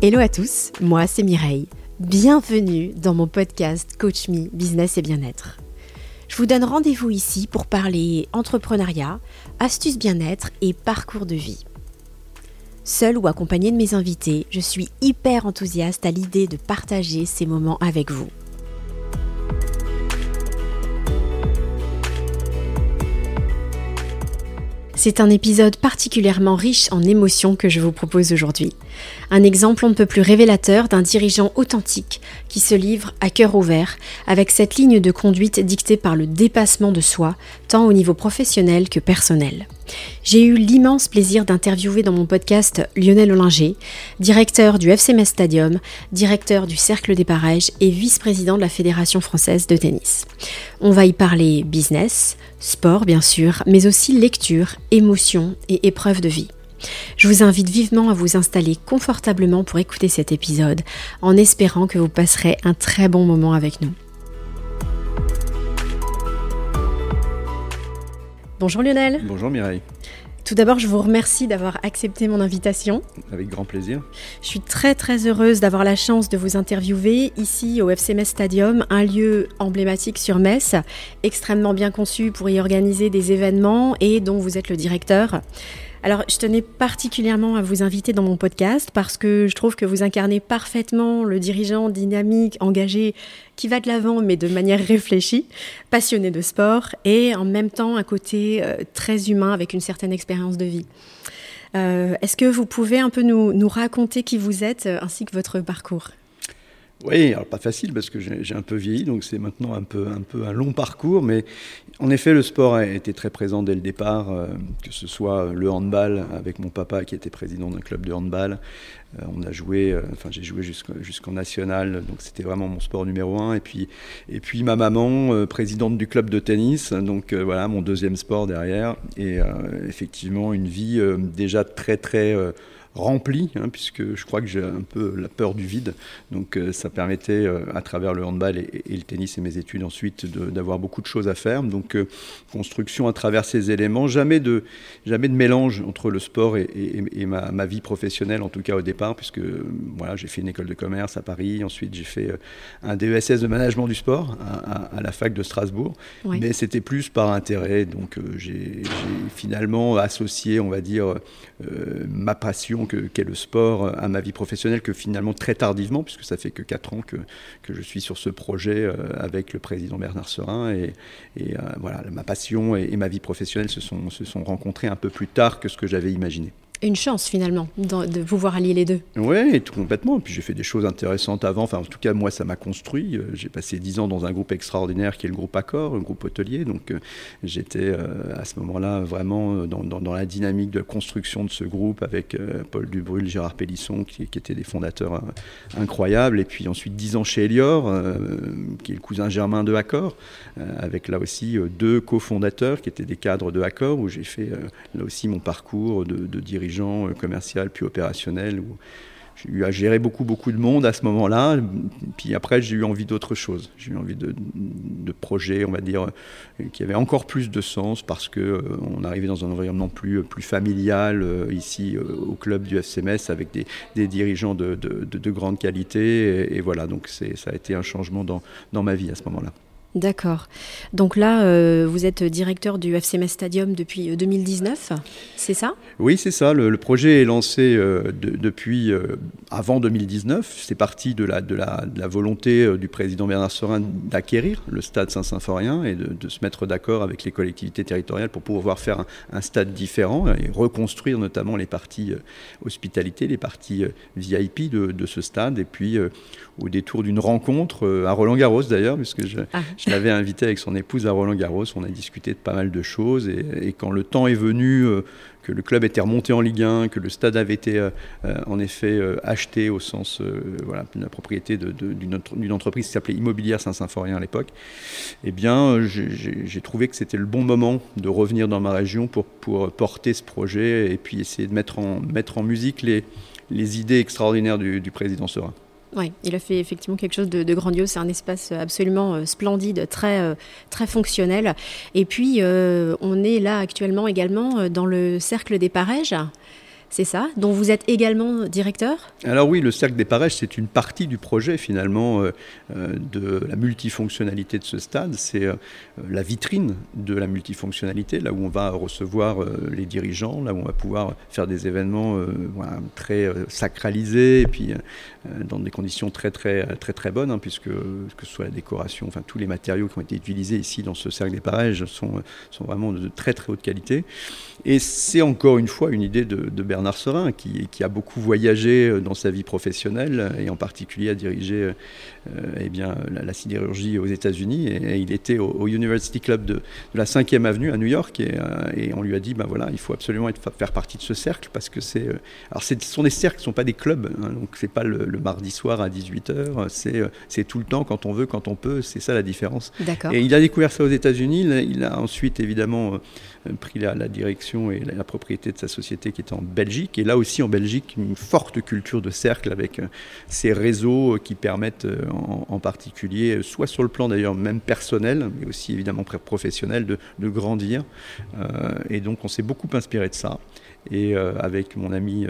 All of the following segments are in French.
Hello à tous, moi c'est Mireille. Bienvenue dans mon podcast Coach Me Business et Bien-être. Je vous donne rendez-vous ici pour parler entrepreneuriat, astuces bien-être et parcours de vie. Seul ou accompagné de mes invités, je suis hyper enthousiaste à l'idée de partager ces moments avec vous. C'est un épisode particulièrement riche en émotions que je vous propose aujourd'hui. Un exemple on ne peut plus révélateur d'un dirigeant authentique qui se livre à cœur ouvert avec cette ligne de conduite dictée par le dépassement de soi, tant au niveau professionnel que personnel. J'ai eu l'immense plaisir d'interviewer dans mon podcast Lionel Ollinger, directeur du FC Stadium, directeur du Cercle des Parages et vice-président de la Fédération française de tennis. On va y parler business, sport bien sûr, mais aussi lecture, émotion et épreuve de vie. Je vous invite vivement à vous installer confortablement pour écouter cet épisode, en espérant que vous passerez un très bon moment avec nous. Bonjour Lionel. Bonjour Mireille. Tout d'abord, je vous remercie d'avoir accepté mon invitation. Avec grand plaisir. Je suis très très heureuse d'avoir la chance de vous interviewer ici au FC Metz Stadium, un lieu emblématique sur Metz, extrêmement bien conçu pour y organiser des événements et dont vous êtes le directeur. Alors, je tenais particulièrement à vous inviter dans mon podcast parce que je trouve que vous incarnez parfaitement le dirigeant dynamique, engagé, qui va de l'avant, mais de manière réfléchie, passionné de sport et en même temps un côté euh, très humain avec une certaine expérience de vie. Euh, est-ce que vous pouvez un peu nous, raconter qui vous êtes euh, ainsi que votre parcours? Oui, alors pas facile parce que j'ai un peu vieilli, donc c'est maintenant un peu, un peu un long parcours, mais en effet, le sport a été très présent dès le départ, euh, que ce soit le handball avec mon papa qui était président d'un club de handball. Euh, on a joué, euh, enfin j'ai joué jusqu'en national, donc c'était vraiment mon sport numéro un. Et puis, et puis ma maman, présidente du club de tennis, donc voilà mon deuxième sport derrière. Et effectivement, une vie déjà très très rempli, hein, puisque je crois que j'ai un peu la peur du vide. Donc euh, ça permettait, euh, à travers le handball et, le tennis et mes études ensuite, d'avoir beaucoup de choses à faire. Donc euh, construction à travers ces éléments, jamais de, jamais de mélange entre le sport et, ma, vie professionnelle, en tout cas au départ, puisque voilà, j'ai fait une école de commerce à Paris, ensuite j'ai fait un DESS de management du sport à, la fac de Strasbourg, mais c'était plus par intérêt. Donc j'ai finalement associé, on va dire, ma passion qu'est le sport euh, à ma vie professionnelle que finalement très tardivement, puisque ça fait que 4 ans que, je suis sur ce projet euh, avec le président Bernard Serin. Et, euh, voilà, ma passion et, ma vie professionnelle se sont rencontrées un peu plus tard que ce que j'avais imaginé une chance finalement de pouvoir allier les deux. Oui, tout complètement. Puis j'ai fait des choses intéressantes avant. Enfin, en tout cas, moi, ça m'a construit. Euh, j'ai passé dix ans dans un groupe extraordinaire qui est le groupe Accor, un groupe hôtelier. Donc euh, j'étais euh, à ce moment-là vraiment dans, la dynamique de construction de ce groupe avec Paul Dubrul, Gérard Pélisson, qui, qui, étaient des fondateurs incroyables. Et puis ensuite dix ans chez Elior, qui est le cousin germain de Accor, avec là aussi deux cofondateurs qui étaient des cadres de Accor, où j'ai fait là aussi mon parcours de, de dirigeant euh, commercial puis opérationnel. Où j'ai eu à gérer beaucoup, beaucoup de monde à ce moment-là. Puis après, j'ai eu envie d'autre chose. J'ai eu envie de, projets, on va dire, euh, qui avaient encore plus de sens parce que euh, on arrivait dans un environnement plus, plus familial ici au club du FCMS avec des, dirigeants de, de, grande qualité. Et, voilà, donc ça a été un changement dans, dans ma vie à ce moment-là. D'accord. Donc là, euh, vous êtes directeur du FCMS Stadium depuis 2019, euh, c'est ça? Oui, c'est ça. Le, projet est lancé euh, depuis avant 2019. C'est parti de la, volonté du président Bernard Serin d'acquérir le stade Saint-Symphorien et de, se mettre d'accord avec les collectivités territoriales pour pouvoir faire un, stade différent et reconstruire notamment les parties hospitalité, les parties VIP de, de, ce stade. Et puis, au détour d'une rencontre à Roland-Garros d'ailleurs, puisque je, ah. Je l'avais invité avec son épouse à Roland Garros. On a discuté de pas mal de choses. Et, quand le temps est venu, euh, que le club était remonté en Ligue 1, que le stade avait été euh, euh, en effet acheté au sens voilà, de la propriété d'une entreprise qui s'appelait Immobilière Saint-Symphorien à l'époque, eh bien, j'ai trouvé que c'était le bon moment de revenir dans ma région pour, pour porter ce projet et puis essayer de mettre en, mettre en musique les, les idées extraordinaires du, du président Serin. Oui, il a fait effectivement quelque chose de, grandiose. C'est un espace absolument euh, splendide, très, euh, très fonctionnel. Et puis, euh, on est là actuellement également dans le cercle des Parèges. C'est ça, dont vous êtes également directeur? Alors oui, le Cercle des Parèches, c'est une partie du projet finalement euh, euh, de la multifonctionnalité de ce stade. C'est euh, la vitrine de la multifonctionnalité, là où on va recevoir les dirigeants, là où on va pouvoir faire des événements très sacralisés et puis dans des conditions très très très bonnes, hein, puisque que ce soit la décoration, enfin tous les matériaux qui ont été utilisés ici dans ce Cercle des Parèches sont, sont vraiment de très très haute qualité. Et c'est encore une fois une idée de, de Bernard Serin, qui, a beaucoup voyagé euh, dans sa vie professionnelle et en particulier a dirigé euh, eh bien, la, sidérurgie aux États-Unis. Et, il était au, University Club de, la 5e Avenue à New York et, euh, on lui a dit ben voilà, il faut absolument être, faire partie de ce cercle parce que c'est. alors, ce sont des cercles, ce ne sont pas des clubs, hein, donc c'est pas le, mardi soir à 18h, c'est tout le temps quand on veut, quand on peut, c'est ça la différence. Et il a découvert ça aux États-Unis, il, a ensuite évidemment pris la, direction et la, propriété de sa société qui est en Belgique. Et là aussi en Belgique, une forte culture de cercle avec euh, ces réseaux euh, qui permettent euh, en, particulier, soit sur le plan d'ailleurs même personnel, mais aussi évidemment professionnel, de, grandir. et donc on s'est beaucoup inspiré de ça. Et avec mon ami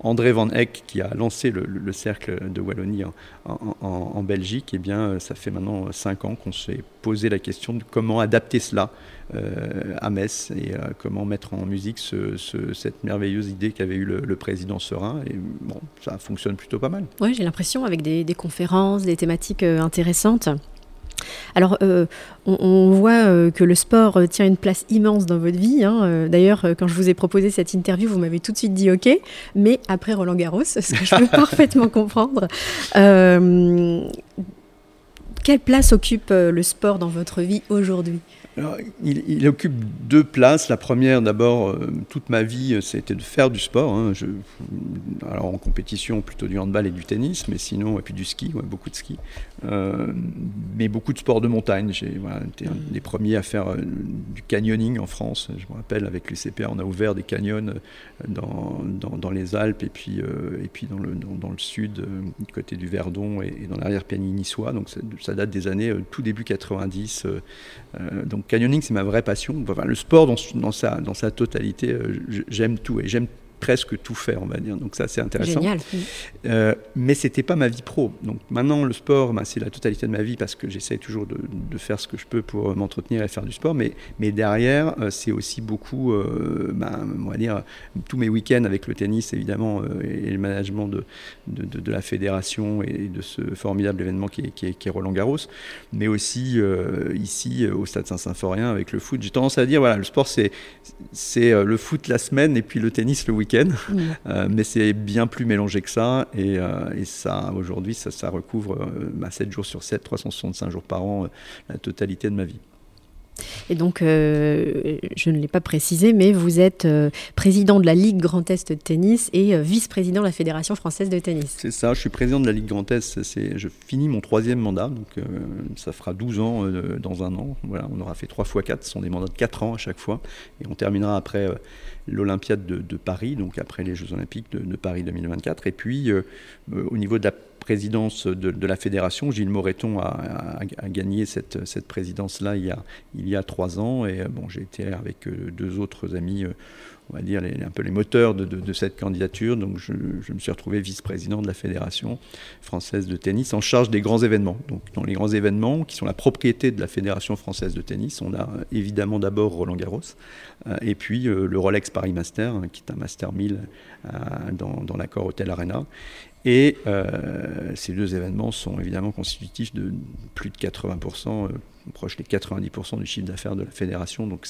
André Van Eck, qui a lancé le, cercle de Wallonie en, Belgique, eh bien, ça fait maintenant cinq ans qu'on s'est posé la question de comment adapter cela euh, à Metz et euh, comment mettre en musique cette merveilleuse idée qu'avait eu le, président Serin. Et bon, ça fonctionne plutôt pas mal. Oui, j'ai l'impression avec des, conférences, des thématiques euh, intéressantes. Alors, on, voit que le sport tient une place immense dans votre vie. Hein. D'ailleurs, quand je vous ai proposé cette interview, vous m'avez tout de suite dit OK, mais après Roland Garros, ce que je peux parfaitement comprendre. quelle place occupe le sport dans votre vie aujourd'hui? Il, occupe deux places. La première, d'abord, euh, toute ma vie, c'était de faire du sport. Hein. alors en compétition, plutôt du handball et du tennis, mais sinon, et puis du ski, beaucoup de ski. Euh, mais beaucoup de sports de montagne. J'ai été un des premiers à faire euh, du canyoning en France. Je me rappelle, avec l'UCPA, on a ouvert des canyons dans, dans, les Alpes et puis, et puis dans, le, dans, le sud, du côté du Verdon et, dans l'arrière-pays niçois. Donc ça, ça, date des années tout début 90. donc canyoning, c'est ma vraie passion. Enfin, le sport dans, sa, dans sa totalité, euh, j'aime tout et j'aime presque tout faire, on va dire. Donc ça, c'est intéressant. Génial. Euh, mais c'était pas ma vie pro. Donc maintenant, le sport, ben, c'est la totalité de ma vie parce que j'essaie toujours de, faire ce que je peux pour m'entretenir et faire du sport. Mais, mais derrière, euh, c'est aussi beaucoup, euh, ben, on va dire, tous mes week-ends avec le tennis, évidemment, euh, et le management de, de, la fédération et de ce formidable événement qui est, qui est, Roland Garros. Mais aussi ici, au Stade Saint-Symphorien, avec le foot. J'ai tendance à dire, voilà, le sport, c'est le foot la semaine et puis le tennis le week-end. Euh, mais c'est bien plus mélangé que ça. Et, euh, ça, aujourd'hui, ça, ça, recouvre 7 euh, jours sur 7, 365 jours par an, la totalité de ma vie. Et donc, je ne l'ai pas précisé, mais vous êtes président de la Ligue Grand Est de tennis et vice-président de la Fédération française de tennis. C'est ça, je suis président de la Ligue Grand Est. Je finis mon troisième mandat, donc ça fera 12 ans dans un an. Voilà, on aura fait 3 fois 4, ce sont des mandats de 4 ans à chaque fois. Et on terminera après l'Olympiade de, Paris, donc après les Jeux Olympiques de, Paris 2024. Et puis, euh, euh, au niveau de la présidence de, la fédération, Gilles Moreton a, gagné cette, présidence-là il, y a, trois ans. Et euh, bon, j'ai été avec deux autres amis on va dire, un peu les moteurs de, cette candidature. Donc je, me suis retrouvé vice-président de la Fédération française de tennis en charge des grands événements. Donc dans les grands événements qui sont la propriété de la Fédération française de tennis, on a évidemment d'abord Roland Garros euh, et puis euh, le Rolex Paris Master, hein, qui est un Master 1000 euh, dans, l'accord Hotel Arena. Et ces deux événements sont évidemment constitutifs de plus de 80%, proche des 90% du chiffre d'affaires de la fédération. Donc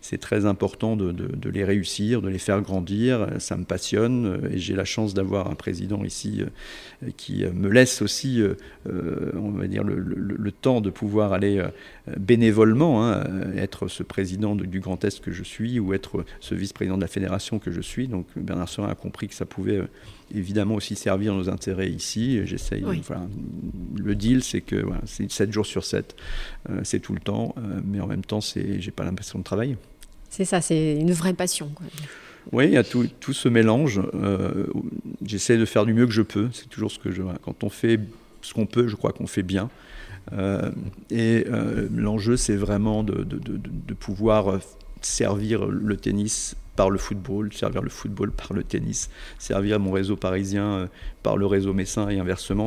c'est très important de, de, les réussir, de les faire grandir. Ça me passionne et j'ai la chance d'avoir un président ici euh, qui me laisse aussi, euh, euh, on va dire, le, le, temps de pouvoir aller bénévolement hein, être ce président du Grand Est que je suis ou être ce vice-président de la fédération que je suis. Donc Bernard Serin a compris que ça pouvait évidemment aussi servir nos intérêts ici. J'essaye. le deal, c'est que voilà, c'est 7 jours sur 7, euh, c'est tout le temps, euh, mais en même temps, c'est, j'ai pas l'impression de travailler. C'est ça, c'est une vraie passion. Oui, il y a tout, tout ce mélange. Euh, j'essaie de faire du mieux que je peux. C'est toujours ce que je. Quand on fait ce qu'on peut, je crois qu'on fait bien. et l'enjeu, c'est vraiment de, de, de, de pouvoir servir le tennis par le football, servir le football par le tennis, servir mon réseau parisien euh, par le réseau messin et inversement.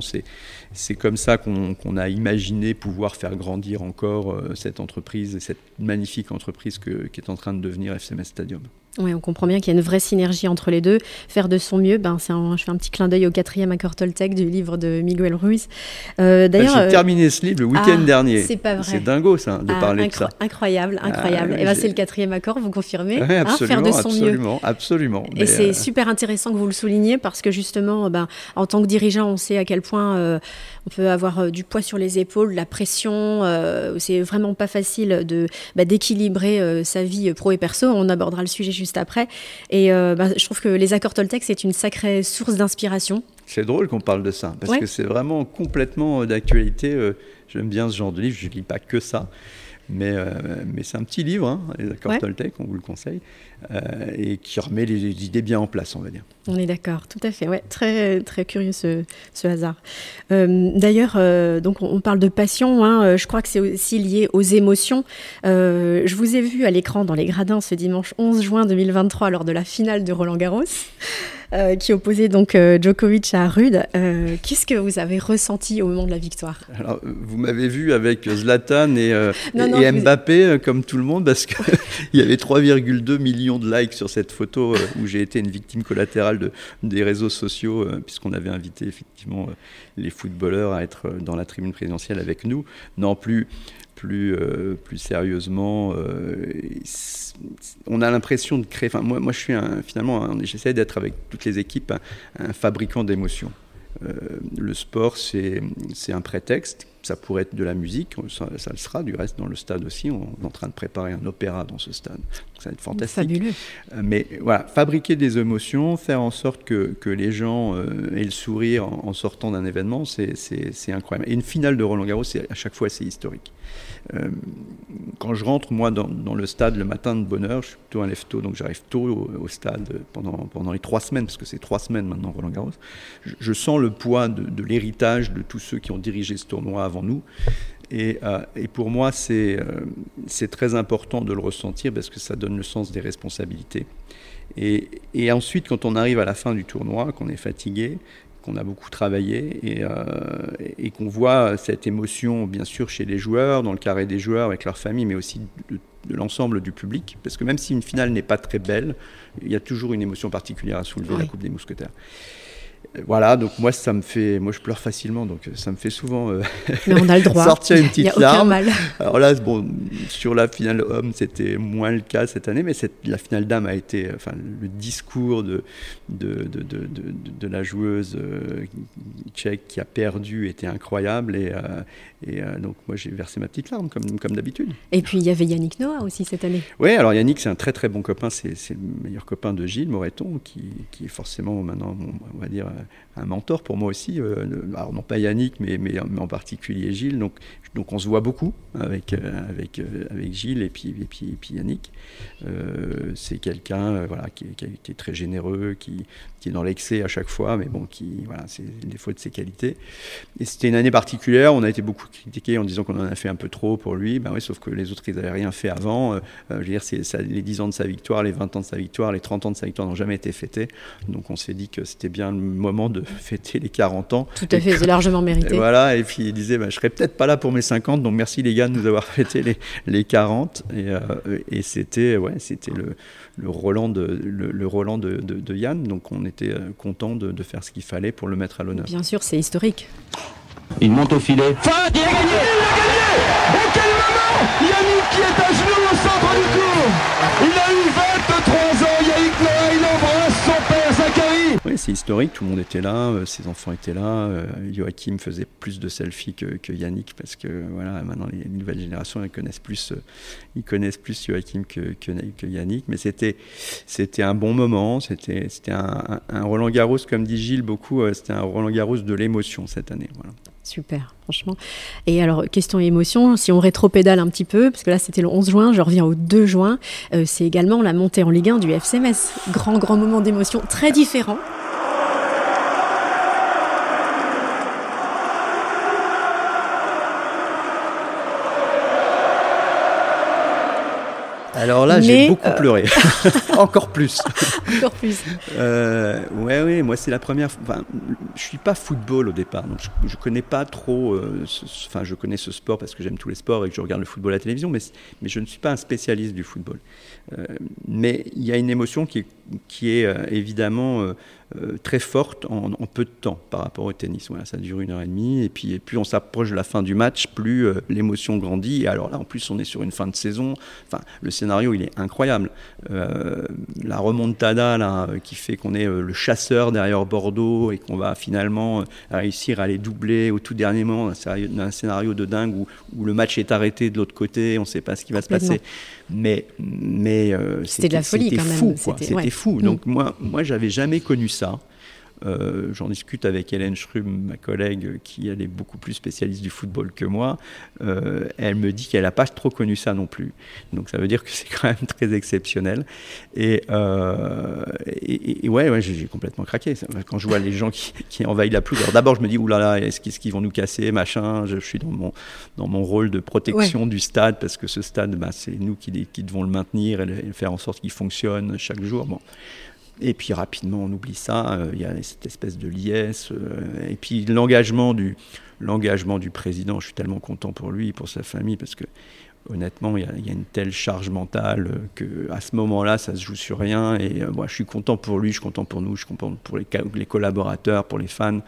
C'est comme ça qu'on a imaginé pouvoir faire grandir encore euh, cette entreprise et cette magnifique entreprise qui est en train de devenir FCMS Stadium. Oui, on comprend bien qu'il y a une vraie synergie entre les deux. Faire de son mieux, ben, un, je fais un petit clin d'œil au quatrième accord Toltec du livre de Miguel Ruiz. Euh, d'ailleurs, j'ai euh, terminé ce livre le week-end ah, dernier. C'est pas vrai. C'est dingo ça, de ah, parler de ça. Incroyable, incroyable. et eh ben, c'est le quatrième accord, vous confirmez hein, Faire de son absolument, mieux. Absolument. Et c'est euh, super intéressant que vous le souligniez parce que justement, ben, en tant que dirigeant, on sait à quel point on peut avoir du poids sur les épaules, la pression. c'est vraiment pas facile de bah, d'équilibrer sa vie pro et perso. On abordera le sujet juste après. Et euh, bah, je trouve que les accords Toltec, c'est une sacrée source d'inspiration. C'est drôle qu'on parle de ça, parce que c'est vraiment complètement d'actualité. Euh, j'aime bien ce genre de livre, je ne lis pas que ça. Mais, euh, mais c'est un petit livre, hein, les accords Toltec, on vous le conseille, euh, et qui remet les, idées bien en place, on va dire. On est d'accord, tout à fait. Ouais, très, très curieux ce, ce hasard. Euh, d'ailleurs, donc on parle de passion, hein, je crois que c'est aussi lié aux émotions. je vous ai vu à l'écran dans les gradins ce dimanche 11 juin 2023 lors de la finale de Roland Garros. Euh, qui opposait donc euh, Djokovic à Rude. Euh, qu'est-ce que vous avez ressenti au moment de la victoire? Alors, Vous m'avez vu avec Zlatan et, et Mbappé, comme tout le monde, parce qu'il y avait 3,2 millions de likes sur cette photo où j'ai été une victime collatérale de, des réseaux sociaux, puisqu'on avait invité effectivement les footballeurs à être dans la tribune présidentielle avec nous. Non plus plus, euh, plus sérieusement, euh, on a l'impression de créer. Enfin, moi, moi, je suis un, finalement, j'essaie d'être avec toutes les équipes un, fabricant d'émotions. Euh, le sport, c'est un prétexte. Ça pourrait être de la musique, ça, le sera. Du reste, dans le stade aussi, on est en train de préparer un opéra dans ce stade. ça va être fantastique. Fabuleux. mais voilà, fabriquer des émotions, faire en sorte que, que les gens aient le sourire en, en sortant d'un événement, c'est incroyable. Et une finale de Roland Garros, à chaque fois, c'est historique. Euh, quand je rentre, moi, dans, le stade le matin de bonne heure, je suis plutôt un lève-tôt, donc j'arrive tôt au, stade pendant, pendant les trois semaines, parce que c'est trois semaines maintenant Roland Garros. Je, sens le poids de, l'héritage de tous ceux qui ont dirigé ce tournoi avant nous. Et, euh, pour moi, c'est euh, très important de le ressentir parce que ça donne le sens des responsabilités. Et, ensuite, quand on arrive à la fin du tournoi, qu'on est fatigué, qu'on a beaucoup travaillé et, euh, et qu'on voit cette émotion, bien sûr, chez les joueurs, dans le carré des joueurs, avec leur famille, mais aussi de, l'ensemble du public. Parce que même si une finale n'est pas très belle, il y a toujours une émotion particulière à soulever, la Coupe des Mousquetaires. Voilà, donc moi ça me fait, moi je pleure facilement, donc ça me fait souvent euh, on a le droit. sortir une petite larme. Alors là, bon, sur la finale homme, c'était moins le cas cette année, mais cette, la finale dame a été, enfin, le discours de de, de, de, de la joueuse euh, tchèque qui a perdu était incroyable et, euh, et donc moi j'ai versé ma petite larme comme comme d'habitude. Et puis il y avait Yannick Noah aussi cette année. Oui, alors Yannick c'est un très très bon copain, c'est le meilleur copain de Gilles Moreton qui, qui est forcément maintenant, on va dire un mentor pour moi aussi. Euh, alors non pas Yannick, mais, mais, en particulier Gilles. Donc, donc on se voit beaucoup avec, euh, avec, euh, avec Gilles et puis, et puis, puis Yannick. c'est quelqu'un voilà, qui, qui, est très généreux, qui, qui est dans l'excès à chaque fois, mais bon, qui, voilà, c'est des défaut de ses qualités. Et c'était une année particulière, on a été beaucoup critiqué en disant qu'on en a fait un peu trop pour lui, ben oui, sauf que les autres, ils n'avaient rien fait avant. Euh, je veux dire, c'est, les 10 ans de sa victoire, les 20 ans de sa victoire, les 30 ans de sa victoire n'ont jamais été fêtés. Donc on s'est dit que c'était bien le moment de fêter les 40 ans. Tout à fait, c'est largement mérité. voilà, et puis il disait, ben, je serais peut-être pas là pour mes 50, donc merci les gars de nous avoir fêté les, les 40. Et, euh, et c'était, ouais, c'était le, le Roland de, le, Roland de, de, Yann, donc on était euh, content de, de faire ce qu'il fallait pour le mettre à l'honneur. Bien sûr, c'est historique. Il monte au filet. Fin, il a gagné Il a gagné Au quel moment Yannick qui est à genoux au centre du cours Il a eu 23 C'est historique, tout le monde était là, euh, ses enfants étaient là. Euh, Joachim faisait plus de selfies que, Yannick parce que voilà, maintenant les nouvelles générations ils connaissent plus, euh, ils connaissent plus Joachim que, que, Yannick. Mais c'était, un bon moment, c'était, un, Roland Garros, comme dit Gilles beaucoup, c'était un Roland Garros de l'émotion cette année. Super, franchement. Et alors, question émotion, si on rétro-pédale un petit peu, parce que là c'était le 11 juin, je reviens au 2 juin, euh, c'est également la montée en Ligue 1 du FCMS. Grand, grand moment d'émotion, très différent. Alors là, j'ai beaucoup pleuré. Encore plus. Encore plus. Euh, ouais, oui, moi c'est la première. Enfin, je suis pas football au départ, donc je, je connais pas trop. Enfin, je connais ce sport parce que j'aime tous les sports et que je regarde le football à la télévision, mais, mais je ne suis pas un spécialiste du football. mais il y a une émotion qui est, qui est évidemment euh, très forte en, peu de temps par rapport au tennis. Voilà, ça dure une heure et demie, et puis et plus on s'approche de la fin du match, plus euh, l'émotion grandit. Et alors là, en plus, on est sur une fin de saison. Enfin, le scénario, il est incroyable. Euh, la remontada là, qui fait qu'on est le chasseur derrière Bordeaux et qu'on va finalement réussir à les doubler au tout dernier moment, scénario, un scénario de dingue où, où, le match est arrêté de l'autre côté, on ne sait pas ce qui va se passer. Mais, mais c'était de la folie quand même. C'était fou. Donc mm. moi, moi, j'avais jamais connu ça ça. Euh, j'en discute avec Hélène Schrum, ma collègue, qui elle est beaucoup plus spécialiste du football que moi. Euh, elle me dit qu'elle n'a pas trop connu ça non plus. Donc ça veut dire que c'est quand même très exceptionnel. Et, euh, et, ouais, ouais j'ai complètement craqué. Quand je vois les gens qui, qui envahissent la pelouse, d'abord je me dis, oulala, est-ce qu'ils vont nous casser, machin? Je, suis dans mon, dans mon rôle de protection du stade, parce que ce stade, bah, c'est nous qui, qui, devons le maintenir et, et faire en sorte qu'il fonctionne chaque jour. Bon. Et puis rapidement, on oublie ça. Euh, il y a cette espèce de liesse. Euh, et puis l'engagement du, l'engagement du président, je suis tellement content pour lui, pour sa famille, parce que honnêtement, il y, a, une telle charge mentale que à ce moment-là, ça se joue sur rien. Et euh, moi, je suis content pour lui, je suis content pour nous, je suis content pour les collaborateurs, pour les fans.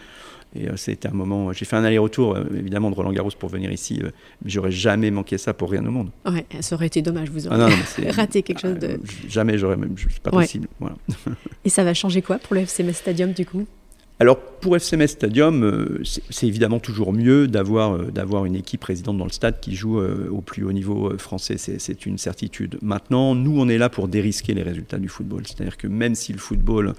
Et euh, c'était un moment. J'ai fait un aller-retour, euh, évidemment, de Roland Garros pour venir ici. Euh, mais j'aurais jamais manqué ça pour rien au monde. Ouais, ça aurait été dommage. Vous auriez ah raté quelque chose de. jamais, j'aurais même. C'est pas possible. Voilà. Et ça va changer quoi pour le FC Stadium du coup? Alors pour FCMS Stadium, euh, c'est évidemment toujours mieux d'avoir euh, d'avoir une équipe résidente dans le stade qui joue euh, au plus haut niveau français, c'est une certitude. Maintenant, nous, on est là pour dérisquer les résultats du football. C'est-à-dire que même si le football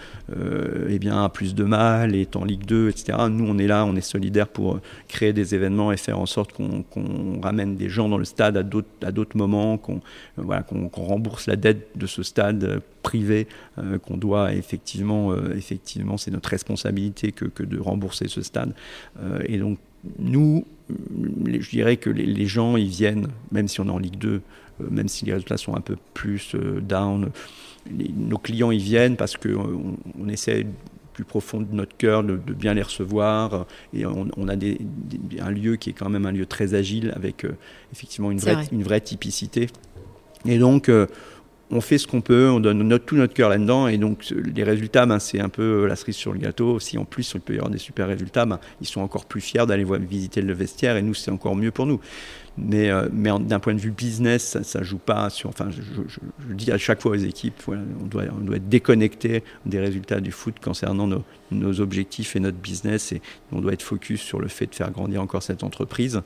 eh bien, a plus de mal, est en Ligue 2, etc., nous, on est là, on est solidaires pour créer des événements et faire en sorte qu'on ramène des gens dans le stade à d'autres moments, qu'on voilà, qu'on rembourse la dette de ce stade privé qu'on doit effectivement, effectivement c'est notre responsabilité que que, de rembourser ce stade. Euh, et donc, nous, je dirais que les, gens, ils viennent, même si on est en Ligue 2, euh, même si les résultats sont un peu plus euh, down, nos clients, ils viennent parce qu'on on essaie plus profond de notre cœur de, bien les recevoir. Et on, a des, un lieu qui est quand même un lieu très agile avec effectivement une vraie, une vraie typicité. Et donc, on fait ce qu'on peut, on donne tout notre cœur là-dedans, et donc les résultats, ben, c'est un peu la cerise sur le gâteau. Si en plus il peut y avoir des super résultats, ben, ils sont encore plus fiers d'aller visiter le vestiaire, et nous, c'est encore mieux pour nous. Mais, euh, mais d'un point de vue business, ça ne joue pas sur. Enfin, je, dis à chaque fois aux équipes, on, doit, on doit être déconnecté des résultats du foot concernant nos, nos, objectifs et notre business. Et on doit être focus sur le fait de faire grandir encore cette entreprise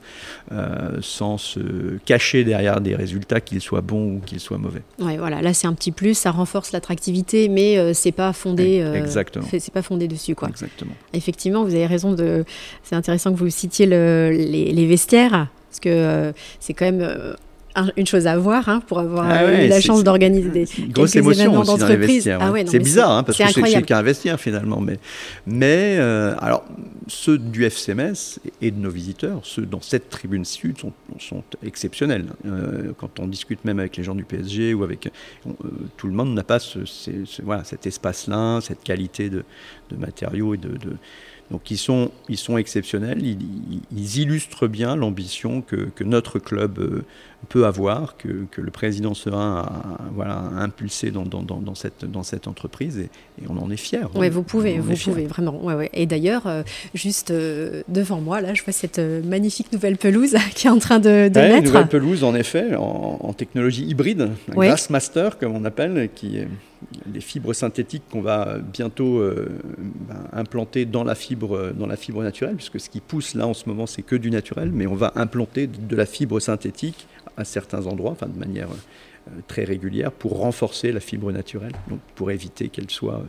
euh, sans se cacher derrière des résultats, qu'ils soient bons ou qu'ils soient mauvais. Ouais, voilà. Là, c'est un petit plus, ça renforce l'attractivité, mais euh, c'est pas fondé. Exactement. C'est pas fondé dessus, quoi. Exactement. Effectivement, vous avez raison de. C'est intéressant que vous citiez le, les, les vestiaires parce que euh, c'est quand même euh, une chose à voir hein, pour avoir ah eu la chance d'organiser des grosse émotion aussi dans les vestiaires. Ah c'est bizarre hein, parce que c'est qu'un vestiaire finalement, mais mais euh, alors ceux du FCMS et de nos visiteurs, ceux dans cette tribune sud sont, sont exceptionnels. quand on discute même avec les gens du PSG ou avec tout le monde n'a pas ce, voilà, cet espace-là, cette qualité de, de matériaux et de, de donc ils sont, ils sont exceptionnels, ils, illustrent bien l'ambition que, notre club euh, peut avoir, que, le président Serin a, voilà, impulsé dans, dans, cette, dans cette entreprise et, on en est fiers. Oui, vous pouvez, vous pouvez, vraiment. Ouais, ouais. Et d'ailleurs, euh, juste euh, devant moi, là, je vois cette magnifique nouvelle pelouse qui est en train de, de Une nouvelle pelouse, en effet, en, technologie hybride, un Master, comme on appelle, qui est les fibres synthétiques qu'on va bientôt euh, ben, implanter dans la, fibre, dans la fibre naturelle, puisque ce qui pousse là en ce moment, c'est que du naturel, mais on va implanter de la fibre synthétique à certains endroits, de manière euh, très régulière, pour renforcer la fibre naturelle, pour éviter qu'elle soit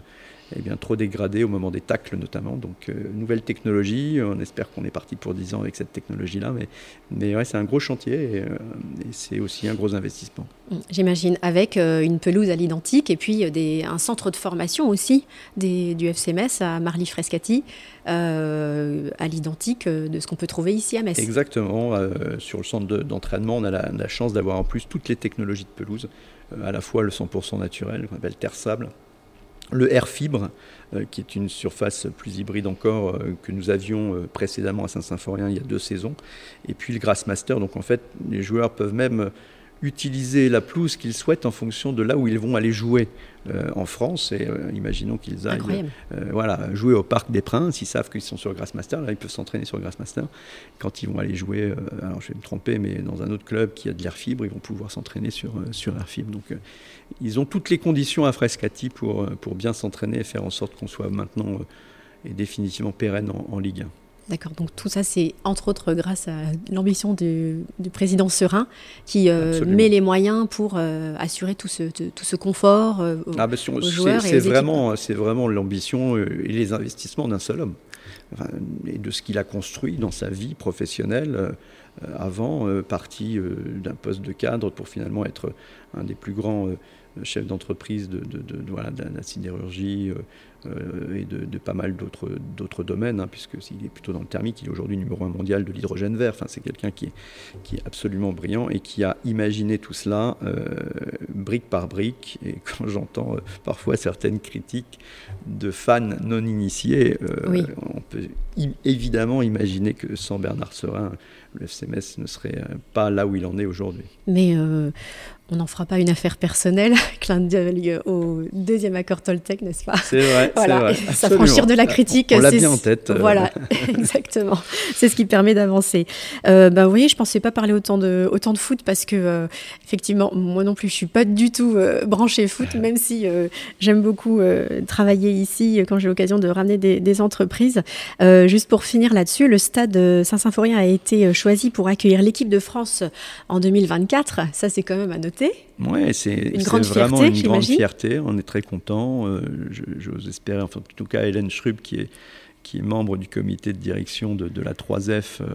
eh bien, trop dégradé au moment des tacles notamment. Donc, euh, nouvelle technologie, on espère qu'on est parti pour 10 ans avec cette technologie-là, mais, mais ouais, c'est un gros chantier et, euh, c'est aussi un gros investissement. Mmh, j'imagine, avec euh, une pelouse à l'identique et puis des, un centre de formation aussi des, du FCMS à Marly Frescati. à l'identique de ce qu'on peut trouver ici à Metz. Exactement. sur le centre d'entraînement, on a la, chance d'avoir en plus toutes les technologies de pelouse, à la fois le 100% naturel, qu'on appelle terre-sable, le air fibre, qui est une surface plus hybride encore que nous avions précédemment à Saint-Symphorien il y a deux saisons, et puis le Grassmaster. Donc en fait, les joueurs peuvent même utiliser la pelouse qu'ils souhaitent en fonction de là où ils vont aller jouer euh, en France. Et euh, imaginons qu'ils aillent euh, voilà, jouer au Parc des Princes. Ils savent qu'ils sont sur Grassmaster. Là, ils peuvent s'entraîner sur Grassmaster. Quand ils vont aller jouer, alors je vais me tromper, mais dans un autre club qui a de l'air fibre, ils vont pouvoir s'entraîner sur, sur air fibre. Donc, ils ont toutes les conditions à Frescati pour, pour bien s'entraîner et faire en sorte qu'on soit maintenant et définitivement pérenne en, en Ligue 1. D'accord, donc tout ça, c'est entre autres grâce à l'ambition du, président Serein qui euh, met les moyens pour euh, assurer tout ce, tout ce confort euh, aux, ah ben, joueurs C'est vraiment, vraiment l'ambition et les investissements d'un seul homme. Et de ce qu'il a construit dans sa vie professionnelle avant, parti d'un poste de cadre pour finalement être un des plus grands chefs d'entreprise de, de, de, la sidérurgie euh, et de, pas mal d'autres domaines, hein, puisqu'il est plutôt dans le thermique, il est aujourd'hui numéro un mondial de l'hydrogène vert. Enfin, c'est quelqu'un qui est, qui est absolument brillant et qui a imaginé tout cela euh, brique par brique. Et quand j'entends euh, parfois certaines critiques de fans non initiés, on peut évidemment imaginer que sans Bernard Serin, le FCMS ne serait pas là où il en est aujourd'hui. Mais on n'en fera pas une affaire personnelle, clin d'œil au deuxième accord Toltec, n'est-ce pas? C'est vrai, voilà. S'affranchir de la critique. On l'a bien en tête. Voilà, exactement. C'est ce qui permet d'avancer. Euh, bah, vous voyez, je ne pensais pas parler autant de, autant de foot parce que, euh, effectivement, moi non plus, je ne suis pas du tout euh, branchée foot, même si euh, j'aime beaucoup travailler ici quand j'ai l'occasion de ramener des, des entreprises. juste pour finir là-dessus, le stade Saint-Symphorien a été choisi pour accueillir l'équipe de France en 2024. Ça, c'est quand même à noter oui, c'est vraiment une grande fierté. On est très content. Euh, j'ose espérer, enfin, en tout cas, Hélène Schrub, qui est, qui est membre du comité de direction de, la 3F, euh,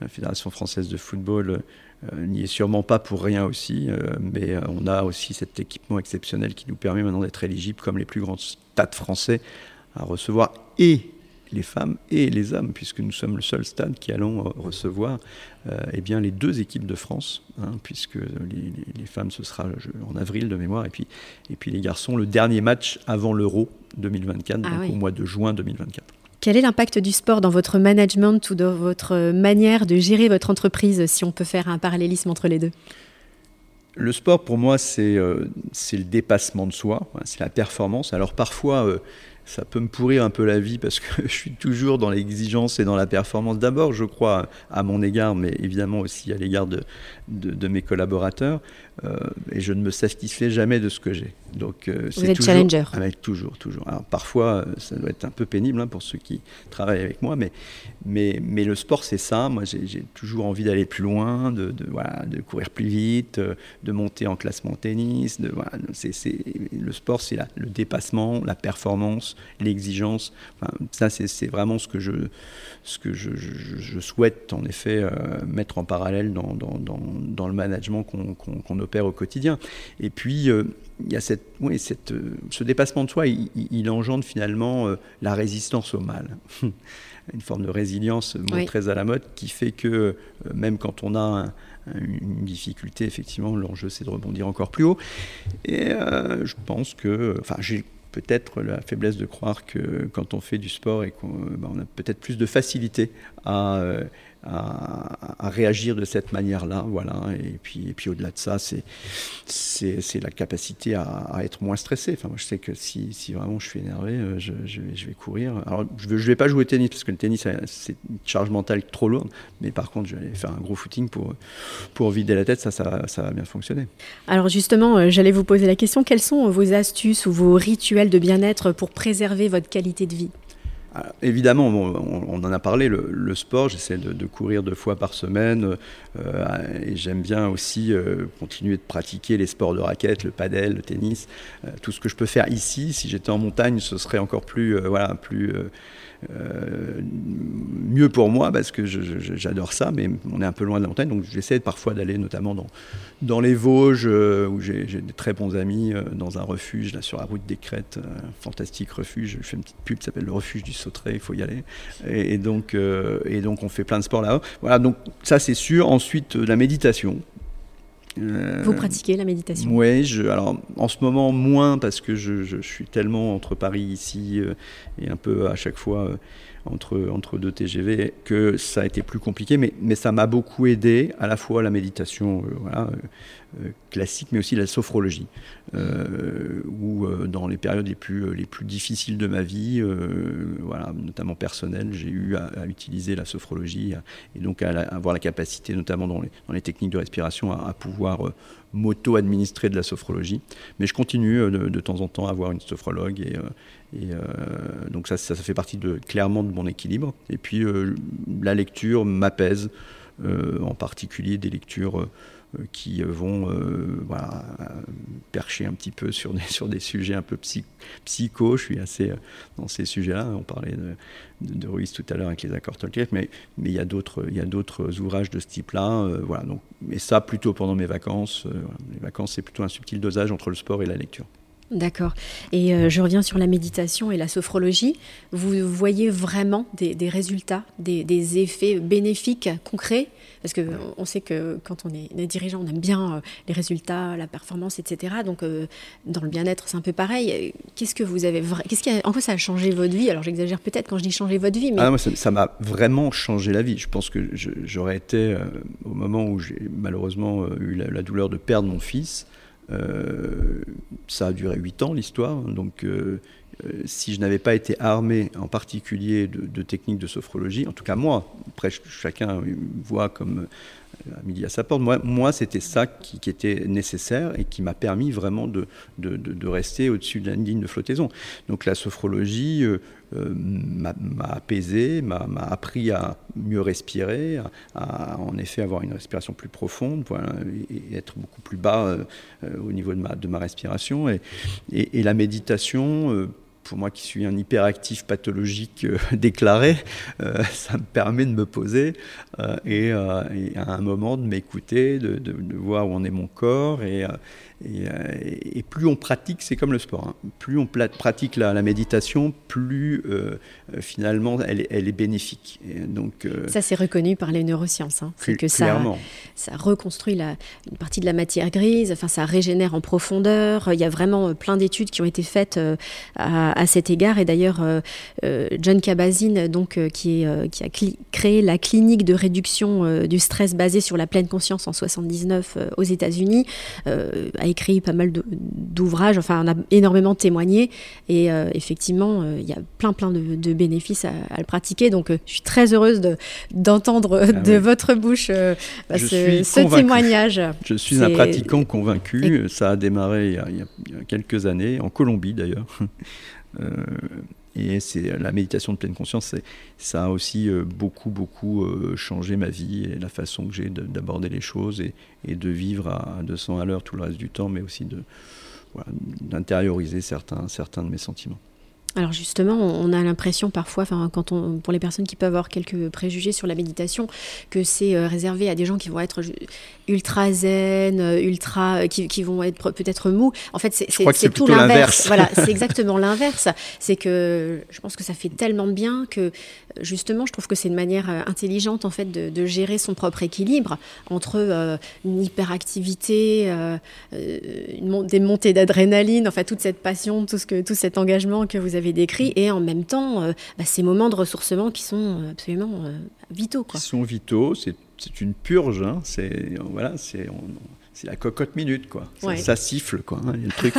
la Fédération française de football, euh, n'y est sûrement pas pour rien aussi. mais on a aussi cet équipement exceptionnel qui nous permet maintenant d'être éligible, comme les plus grands stades français, à recevoir et les femmes et les hommes, puisque nous sommes le seul stade qui allons euh, recevoir euh, eh bien, les deux équipes de France, hein, puisque les, femmes, ce sera en avril de mémoire, et puis, et puis les garçons, le dernier match avant l'Euro 2024, ah donc au mois de juin 2024. Quel est l'impact du sport dans votre management ou dans votre manière de gérer votre entreprise, si on peut faire un parallélisme entre les deux? Le sport, pour moi, c'est euh, le dépassement de soi, hein, c'est la performance. Alors parfois, ça peut me pourrir un peu la vie parce que je suis toujours dans l'exigence et dans la performance. D'abord, je crois à mon égard, mais évidemment aussi à l'égard de, mes collaborateurs. Euh, et je ne me satisfais jamais de ce que j'ai. Donc, euh, Vous êtes toujours, challenger. Ah, toujours, toujours. Alors, parfois, euh, ça doit être un peu pénible hein, pour ceux qui travaillent avec moi, mais, mais, mais le sport, c'est ça. Moi, j'ai toujours envie d'aller plus loin, de, de, voilà, de courir plus vite, de monter en classement tennis. De, voilà, le sport, c'est le dépassement, la performance, l'exigence. Enfin, ça, c'est vraiment ce que je, ce que je, je, souhaite, en effet, mettre en parallèle dans, dans, dans dans le management qu'on opère au quotidien. Et puis, euh, il y a cette, oui, cette, euh, ce dépassement de soi, il, engendre finalement euh, la résistance au mal. Une forme de résilience très à la mode qui fait que même quand on a une difficulté, effectivement, l'enjeu c'est de rebondir encore plus haut. Et je pense que, enfin, j'ai peut-être la faiblesse de croire que quand on fait du sport et qu'on ben, a peut-être plus de facilité à à, réagir de cette manière-là. Voilà. Et puis, et puis au-delà de ça, c'est, c'est, la capacité à, être moins stressé. Enfin, moi, je sais que si, si vraiment je suis énervé, euh, je, je, vais, courir. Alors, je ne vais, pas jouer au tennis parce que le tennis, c'est une charge mentale trop lourde. Mais par contre, je vais aller faire un gros footing pour, pour vider la tête. Ça, ça, ça va bien fonctionner. Alors, justement, euh, j'allais vous poser la question quelles sont vos astuces ou vos rituels de bien-être pour préserver votre qualité de vie? Ah, évidemment, on, en a parlé, le, sport, j'essaie de, courir deux fois par semaine euh, et j'aime bien aussi euh, continuer de pratiquer les sports de raquette, le padel, le tennis, euh, tout ce que je peux faire ici. Si j'étais en montagne, ce serait encore plus, voilà, plus mieux pour moi parce que j'adore ça, mais on est un peu loin de la montagne, donc j'essaie parfois d'aller notamment dans, dans les Vosges, euh, où j'ai des très bons amis, euh, dans un refuge, là sur la route des Crêtes, un fantastique refuge. Je fais une petite pub qui s'appelle le refuge du Sautré, il faut y aller. Et, donc, et donc on fait plein de sports là-haut. Voilà, donc ça c'est sûr. Ensuite, la méditation. Vous pratiquez la méditation? Oui, alors en ce moment moins parce que je, je, suis tellement entre Paris ici et un peu à chaque fois entre, entre deux TGV que ça a été plus compliqué, mais, mais ça m'a beaucoup aidé à la fois la méditation euh, euh, euh, classique, mais aussi la sophrologie, où dans les périodes les plus, les plus difficiles de ma vie, voilà, notamment personnelle, j'ai eu à, utiliser la sophrologie et donc à, avoir la capacité, notamment dans les, techniques de respiration, à, pouvoir m'auto-administrer de la sophrologie. Mais je continue de, de, temps en temps à avoir une sophrologue et, euh, donc ça, fait partie clairement de mon équilibre. Et puis euh, la lecture m'apaise, euh, en particulier des lectures qui vont percher un petit peu sur des, sujets un peu psycho. Je suis assez dans ces sujets-là. On parlait de, Ruiz tout à l'heure avec les accords Tolkien, mais, il y a d'autres ouvrages de ce type-là. voilà, mais ça, plutôt pendant mes vacances. les vacances, c'est plutôt un subtil dosage entre le sport et la lecture. D'accord. Et euh, je reviens sur la méditation et la sophrologie. Vous voyez vraiment des, résultats, des, effets bénéfiques, concrets? Parce qu'on sait que quand on est, dirigeant, on aime bien euh, les résultats, la performance, etc. Donc, euh, dans le bien-être, c'est un peu pareil. Qu'est-ce que vous avez Qu'est-ce qui En quoi ça a changé votre vie? Alors, j'exagère peut-être quand je dis changer votre vie. Mais... Ah, ça m'a vraiment changé la vie. Je pense que j'aurais été, au moment où j'ai malheureusement eu la douleur de perdre mon fils, ça a duré 8 ans l'histoire, donc euh, euh, si je n'avais pas été armé en particulier de, techniques de sophrologie, en tout cas moi, après chacun voit comme midi à sa porte, moi, moi c'était ça qui, était nécessaire et qui m'a permis vraiment de, de, rester au-dessus de la ligne de flottaison. Donc la sophrologie, euh, m'a apaisé, m'a appris à mieux respirer, à, en effet avoir une respiration plus profonde et, être beaucoup plus bas euh, euh, au niveau de ma, de ma respiration. Et, et, la méditation, pour moi qui suis un hyperactif pathologique déclaré, ça me permet de me poser et, à un moment de m'écouter, de, de, voir où en est mon corps euh, et, plus on pratique, c'est comme le sport, hein. plus on pratique la, méditation, plus euh, euh, finalement elle, est bénéfique. donc, ça, c'est reconnu par les neurosciences. Hein. C'est que ça, ça reconstruit la, une partie de la matière grise, enfin, ça régénère en profondeur. Il y a vraiment plein d'études qui ont été faites à, cet égard. Et d'ailleurs, John Kabat-Zinn, donc, qui, est, qui a créé la clinique de réduction du stress basée sur la pleine conscience en 79 aux États-Unis, a écrit pas mal d'ouvrages, enfin on a énormément témoigné et euh, effectivement euh, il y a plein plein de, bénéfices à, le pratiquer. Donc euh, je suis très heureuse d'entendre ah de, votre bouche bah, ce, témoignage. Je suis un pratiquant convaincu. Ça a démarré il y a, quelques années, en Colombie d'ailleurs. Et c'est la méditation de pleine conscience, ça a aussi euh, beaucoup, beaucoup euh, changé ma vie et la façon que j'ai d'aborder les choses et, et, de vivre à 200 à l'heure tout le reste du temps, mais aussi d'intérioriser certains, certains de mes sentiments. Alors justement, on a l'impression parfois, quand on, pour les personnes qui peuvent avoir quelques préjugés sur la méditation, que c'est euh, réservé à des gens qui vont être ultra zen, euh, ultra, euh, qui, vont être peut-être mous. En fait, c'est tout l'inverse. Voilà, c'est exactement l'inverse. C'est que je pense que ça fait tellement de bien que justement, je trouve que c'est une manière intelligente en fait de, gérer son propre équilibre entre une hyperactivité, des montées d'adrénaline, enfin toute cette passion, tout ce que tout cet engagement que vous avez avez décrit, et en même temps, euh, bah, ces moments de ressourcement qui sont euh, absolument euh, vitaux. Quoi. Qui sont vitaux, c'est une purge, hein. c'est voilà, c'est c'est la cocotte minute, quoi. Ça, siffle, quoi. Hein. Il y a le truc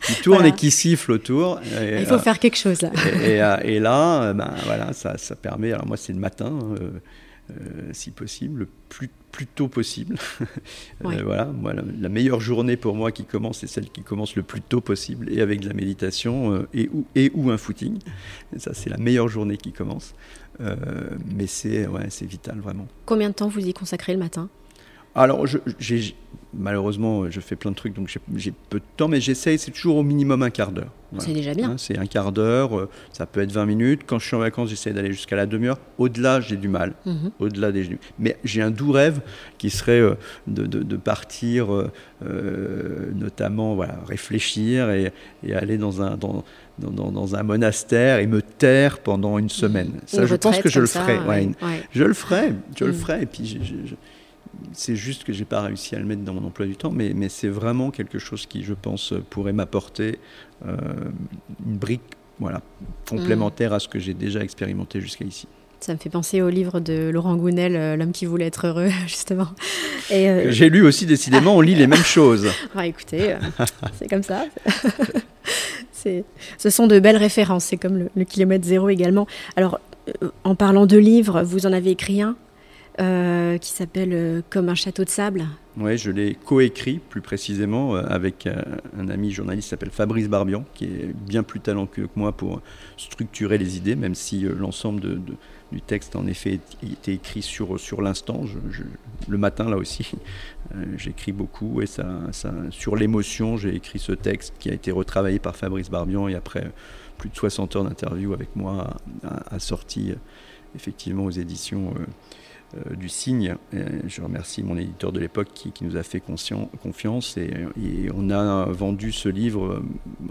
qui, tourne et qui siffle autour. Il faut faire quelque chose, là. Et, là, ben, voilà, ça, ça, permet... Alors moi, c'est le matin, si possible, le plus plus tôt possible. Euh, voilà, moi, la, meilleure journée pour moi qui commence, c'est celle qui commence le plus tôt possible et avec de la méditation euh, et, ou, et ou un footing. ça, c'est la meilleure journée qui commence. Euh, mais c'est ouais, vital, vraiment. Combien de temps vous y consacrez le matin? Alors, j'ai malheureusement, je fais plein de trucs, donc j'ai peu de temps, mais j'essaye, c'est toujours au minimum un quart d'heure. C'est déjà bien. Hein, c'est un quart d'heure, euh, ça peut être 20 minutes. Quand je suis en vacances, j'essaie d'aller jusqu'à la demi-heure. Au-delà, j'ai du mal. Mhm. Au-delà des. Mais j'ai un doux rêve qui serait euh, de, partir, euh, notamment voilà, réfléchir et, aller dans un, dans, dans, un monastère et me taire pendant une semaine. Ça, je pense que je le ferai. Je le ferai, je le ferai. Et puis, je c'est juste que j'ai pas réussi à le mettre dans mon emploi du temps, mais, mais c'est vraiment quelque chose qui, je pense, pourrait m'apporter euh, une brique voilà, complémentaire à ce que j'ai déjà expérimenté jusqu'à ici. Ça me fait penser au livre de Laurent Gounel, euh, L'homme qui voulait être heureux, justement. Euh, j'ai lu aussi, décidément, on lit les mêmes choses. Ah, écoutez, c'est comme ça. ce sont de belles références, c'est comme le, le, kilomètre zéro également. Alors, en parlant de livres, vous en avez écrit un? Euh, qui s'appelle euh, Comme un château de sable. Oui, je l'ai coécrit plus précisément euh, avec un ami journaliste qui s'appelle Fabrice Barbian, qui est bien plus talentueux que moi pour structurer les idées, même si l'ensemble du texte en effet était écrit sur, sur l'instant. le matin là aussi, j'écris beaucoup et ça, sur l'émotion, j'ai écrit ce texte qui a été retravaillé par Fabrice Barbian et après plus de 60 heures d'interview avec moi a, sorti effectivement aux éditions. Du Cygne. je remercie mon éditeur de l'époque qui, nous a fait confiance et, on a vendu ce livre euh,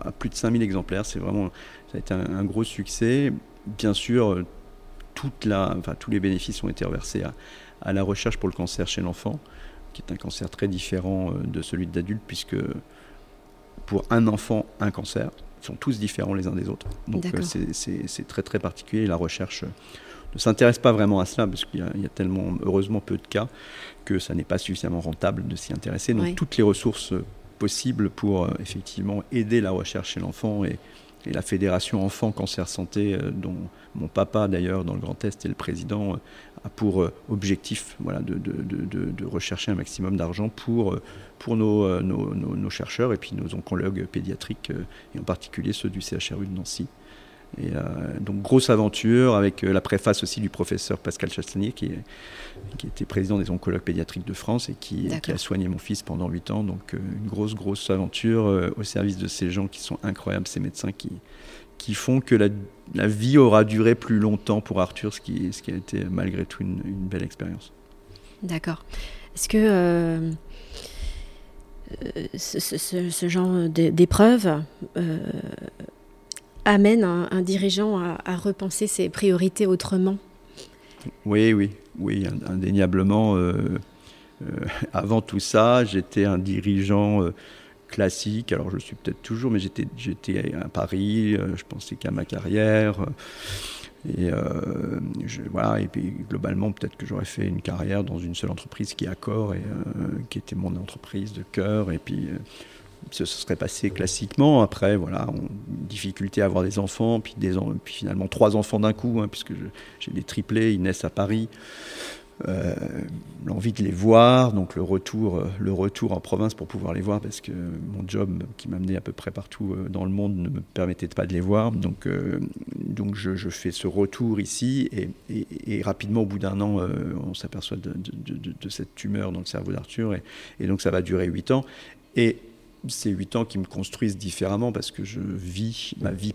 à plus de 5000 exemplaires. C'est vraiment, ça a été un, gros succès. Bien sûr, toute la, enfin, tous les bénéfices ont été reversés à, la recherche pour le cancer chez l'enfant, qui est un cancer très différent euh, de celui d'adulte, puisque pour un enfant, un cancer, ils sont tous différents les uns des autres. Donc c'est très très particulier. La recherche ne s'intéresse pas vraiment à cela, parce qu'il y, a tellement, heureusement, peu de cas, que ça n'est pas suffisamment rentable de s'y intéresser. Donc toutes les ressources possibles pour euh, effectivement aider la recherche chez l'enfant et, la Fédération Enfants Cancer Santé, euh, dont mon papa d'ailleurs dans le Grand Est est le président, euh, a pour objectif voilà, de, de, rechercher un maximum d'argent pour, pour nos, nos, nos, chercheurs et puis nos oncologues pédiatriques, et en particulier ceux du CHRU de Nancy. Et euh, donc grosse aventure avec euh, la préface aussi du professeur Pascal Chastanier qui, qui était président des oncologues pédiatriques de France et qui, qui a soigné mon fils pendant 8 ans. Donc euh, une grosse grosse aventure au service de ces gens qui sont incroyables, ces médecins qui, qui font que la, la vie aura duré plus longtemps pour Arthur, ce qui, ce qui a été malgré tout une, une belle expérience. D'accord. Est-ce que ce, ce, ce, genre d'épreuve amène un, dirigeant à, repenser ses priorités autrement Oui, oui, oui, indéniablement. Euh, euh, avant tout ça, j'étais un dirigeant euh, classique. Alors je suis peut-être toujours, mais j'étais, à Paris, je pensais qu'à ma carrière. Et, voilà, et puis globalement, peut-être que j'aurais fait une carrière dans une seule entreprise qui est Accor, et, qui était mon entreprise de cœur. Et puis ce serait passé classiquement. Après, voilà, on, difficulté à avoir des enfants, puis, des, puis finalement trois enfants d'un coup, hein, puisque j'ai des triplés, ils naissent à Paris. Euh, l'envie de les voir, donc le retour, euh, le retour en province pour pouvoir les voir, parce que mon job qui m'amenait à peu près partout euh, dans le monde ne me permettait pas de les voir. Donc, donc je, fais ce retour ici, et, rapidement, au bout d'un an, on s'aperçoit de, cette tumeur dans le cerveau d'Arthur, et, et, donc ça va durer huit ans. Et ces huit ans qui me construisent différemment parce que je vis ma vie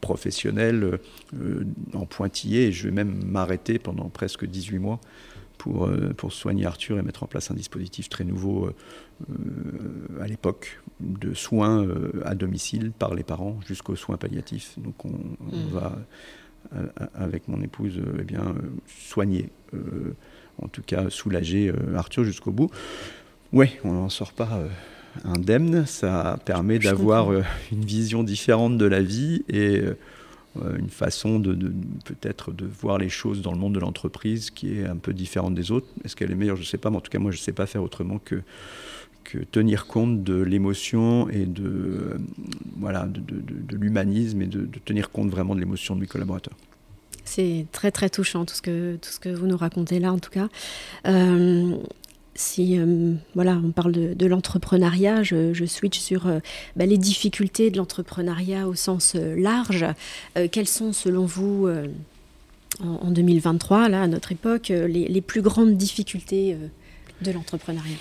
professionnelle euh, en pointillé et je vais même m'arrêter pendant presque 18 mois pour, euh, pour soigner Arthur et mettre en place un dispositif très nouveau euh, à l'époque de soins à domicile par les parents jusqu'aux soins palliatifs. Donc on, mmh. va avec mon épouse eh bien, soigner, en tout cas soulager Arthur jusqu'au bout. Oui, on n'en sort pas indemne. Ça permet d'avoir euh, une vision différente de la vie et euh, une façon de, peut-être de voir les choses dans le monde de l'entreprise qui est un peu différente des autres. Est-ce qu'elle est meilleure? Je ne sais pas, mais en tout cas, moi, je ne sais pas faire autrement que, que tenir compte de l'émotion et de, euh, voilà, de, l'humanisme et de, tenir compte vraiment de l'émotion de mes collaborateurs. C'est très très touchant tout ce que tout ce que vous nous racontez là en tout cas si euh, voilà, on parle de, l'entrepreneuriat, je, switch sur euh, bah, les difficultés de l'entrepreneuriat au sens euh, large. quelles sont, selon vous, en, 2023, là, à notre époque, les, plus grandes difficultés de l'entrepreneuriat?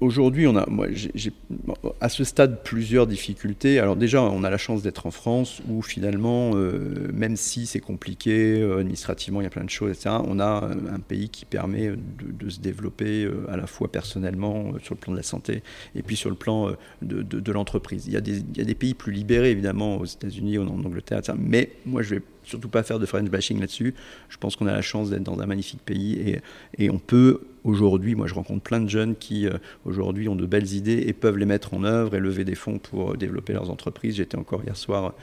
Aujourd'hui, on a, moi, j'ai à ce stade plusieurs difficultés. Alors déjà, on a la chance d'être en France où finalement, euh, même si c'est compliqué euh, administrativement, il y a plein de choses, etc. On a euh, un pays qui permet de, se développer à la fois personnellement sur le plan de la santé et puis sur le plan de, l'entreprise. Il, il, y a des pays plus libérés évidemment aux États-Unis, en Angleterre, etc. Mais moi, je vais surtout pas faire de French bashing là-dessus. Je pense qu'on a la chance d'être dans un magnifique pays et, et on peut aujourd'hui, moi je rencontre plein de jeunes qui euh, aujourd'hui ont de belles idées et peuvent les mettre en œuvre et lever des fonds pour euh, développer leurs entreprises. J'étais encore hier soir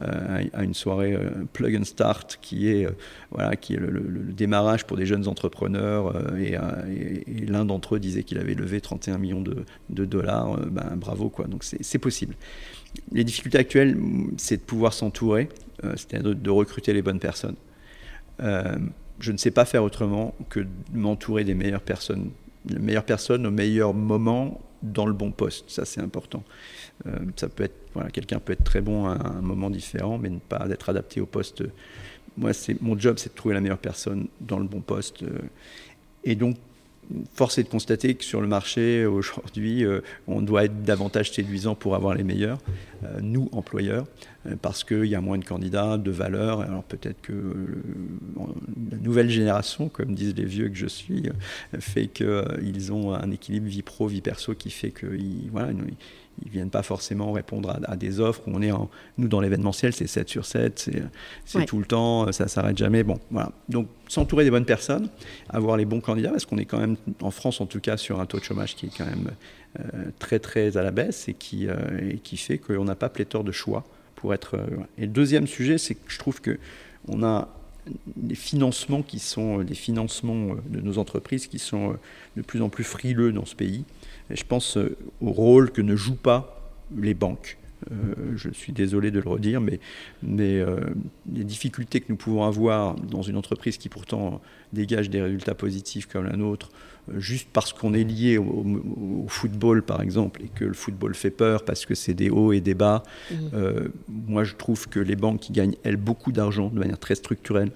euh, à une soirée Plug and Start qui est, voilà, qui est le, démarrage pour des jeunes entrepreneurs et, l'un d'entre eux disait qu'il avait levé 31 millions de, de dollars. ben, bravo quoi, donc c'est possible. Les difficultés actuelles, c'est de pouvoir s'entourer, c'est-à-dire de, recruter les bonnes personnes je ne sais pas faire autrement que m'entourer des meilleures personnes, les meilleures personnes au meilleur moment dans le bon poste. Ça, c'est important. Euh, ça peut être, voilà, quelqu'un peut être très bon à un moment différent, mais ne pas être adapté au poste. Moi, c'est mon job, c'est de trouver la meilleure personne dans le bon poste. Euh, et donc, force est de constater que sur le marché aujourd'hui, euh, on doit être davantage séduisant pour avoir les meilleurs, euh, nous employeurs, euh, parce qu'il y a moins de candidats, de valeur. Alors peut-être que la nouvelle génération, comme disent les vieux que je suis, fait qu'ils ont un équilibre vie pro, vie perso qui fait qu'ils voilà, ils viennent pas forcément répondre à, des offres. On est en, nous, dans l'événementiel, c'est 7 sur 7, c'est tout le temps, ça s'arrête jamais. Bon, voilà. Donc, s'entourer des bonnes personnes, avoir les bons candidats, parce qu'on est quand même, en France en tout cas, sur un taux de chômage qui est quand même euh, très, très à la baisse et qui, euh, et qui fait qu'on n'a pas pléthore de choix pour être. Euh, et le deuxième sujet, c'est que je trouve que on a des financements qui sont des financements de nos entreprises qui sont de plus en plus frileux dans ce pays je pense euh, au rôle que ne jouent pas les banques. Euh, je suis désolé de le redire, mais, euh, les difficultés que nous pouvons avoir dans une entreprise qui pourtant dégage des résultats positifs comme la nôtre, juste parce qu'on est lié au, football par exemple, et que le football fait peur parce que c'est des hauts et des bas, mmh. moi je trouve que les banques qui gagnent, elles, beaucoup d'argent de manière très structurelle,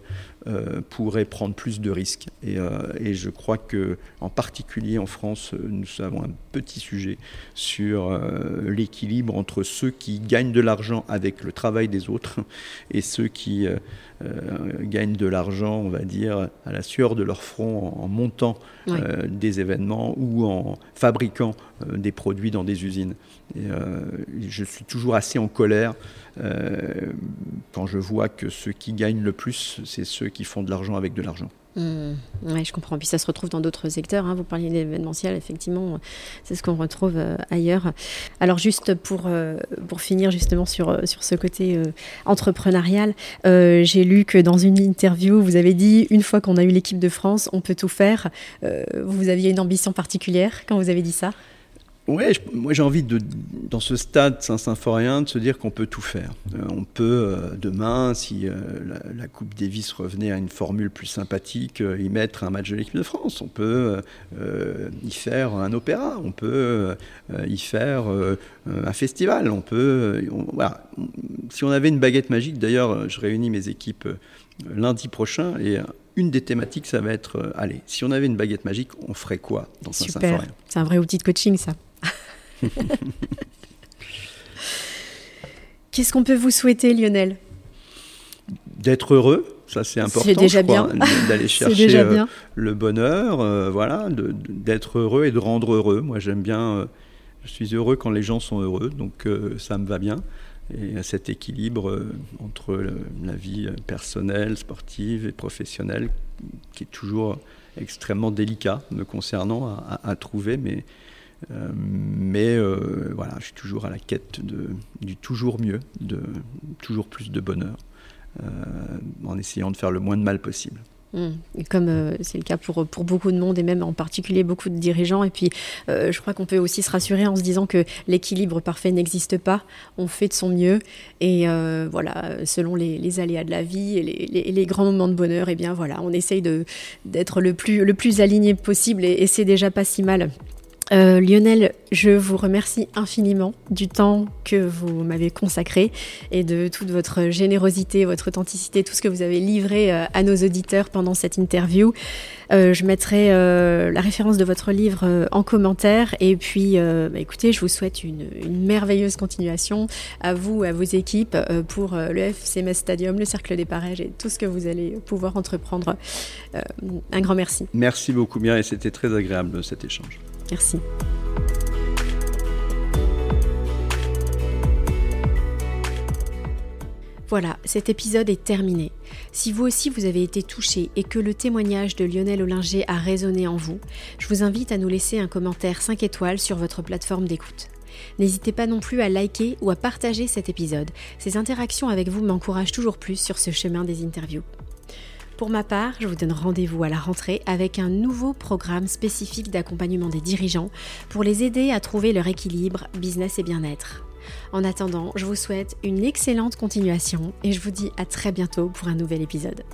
euh, pourrait prendre plus de risques. Et, euh, et, je crois que, en particulier en France, nous avons un petit sujet sur euh, l'équilibre entre ceux qui gagnent de l'argent avec le travail des autres et ceux qui gagnent de l'argent, on va dire, à la sueur de leur front en, montant des événements ou en fabriquant des produits dans des usines. Et, je suis toujours assez en colère euh, quand je vois que ceux qui gagnent le plus, c'est ceux qui font de l'argent avec de l'argent. Mmh. oui, je comprends. Puis ça se retrouve dans d'autres secteurs. Hein. Vous parliez d'événementiel, effectivement, c'est ce qu'on retrouve euh, ailleurs. Alors juste pour, euh, pour finir justement sur, sur ce côté entrepreneurial, j'ai lu que dans une interview, vous avez dit, une fois qu'on a eu l'équipe de France, on peut tout faire. vous aviez une ambition particulière quand vous avez dit ça? Ouais, moi j'ai envie de, dans ce stade Saint-Symphorien, de se dire qu'on peut tout faire. Euh, on peut euh, demain, si euh, la, Coupe Davis revenait à une formule plus sympathique, y mettre un match de l'équipe de France. On peut y faire un opéra. On peut y faire un festival. On peut, voilà. Si on avait une baguette magique, d'ailleurs, je réunis mes équipes lundi prochain et une des thématiques, ça va être, allez, si on avait une baguette magique, on ferait quoi dans Saint-Symphorien? C'est un vrai outil de coaching, ça. Qu'est-ce qu'on peut vous souhaiter, Lionel? D'être heureux, ça c'est important. C'est déjà bien. D'aller chercher euh, le bonheur, euh, voilà, d'être heureux et de rendre heureux. Moi j'aime bien, euh, je suis heureux quand les gens sont heureux, donc ça me va bien. Et cet équilibre entre la vie personnelle, sportive et professionnelle, qui est toujours extrêmement délicat me concernant à, à trouver, mais euh, mais euh, voilà, je suis toujours à la quête de, du toujours mieux, de toujours plus de bonheur, euh, en essayant de faire le moins de mal possible. Mmh. Comme c'est le cas pour, beaucoup de monde et même en particulier beaucoup de dirigeants. Et puis, je crois qu'on peut aussi se rassurer en se disant que l'équilibre parfait n'existe pas. On fait de son mieux. Et voilà, selon les, aléas de la vie et les, grands moments de bonheur, et eh bien voilà, on essaye d'être le plus aligné possible et c'est déjà pas si mal. Euh, Lionel, je vous remercie infiniment du temps que vous m'avez consacré et de toute votre générosité, votre authenticité, tout ce que vous avez livré euh, à nos auditeurs pendant cette interview. Euh, je mettrai la référence de votre livre en commentaire et puis bah, écoutez, je vous souhaite une, merveilleuse continuation à vous, à vos équipes pour le FCMS Stadium, le Cercle des Parages et tout ce que vous allez pouvoir entreprendre. un grand merci. Merci beaucoup bien et c'était très agréable cet échange. Merci. Voilà, cet épisode est terminé. Si vous aussi vous avez été touché et que le témoignage de Lionel Ollinger a résonné en vous, je vous invite à nous laisser un commentaire 5 étoiles sur votre plateforme d'écoute. N'hésitez pas non plus à liker ou à partager cet épisode. Ces interactions avec vous m'encouragent toujours plus sur ce chemin des interviews. Pour ma part, je vous donne rendez-vous à la rentrée avec un nouveau programme spécifique d'accompagnement des dirigeants pour les aider à trouver leur équilibre business et bien-être. En attendant, je vous souhaite une excellente continuation et je vous dis à très bientôt pour un nouvel épisode.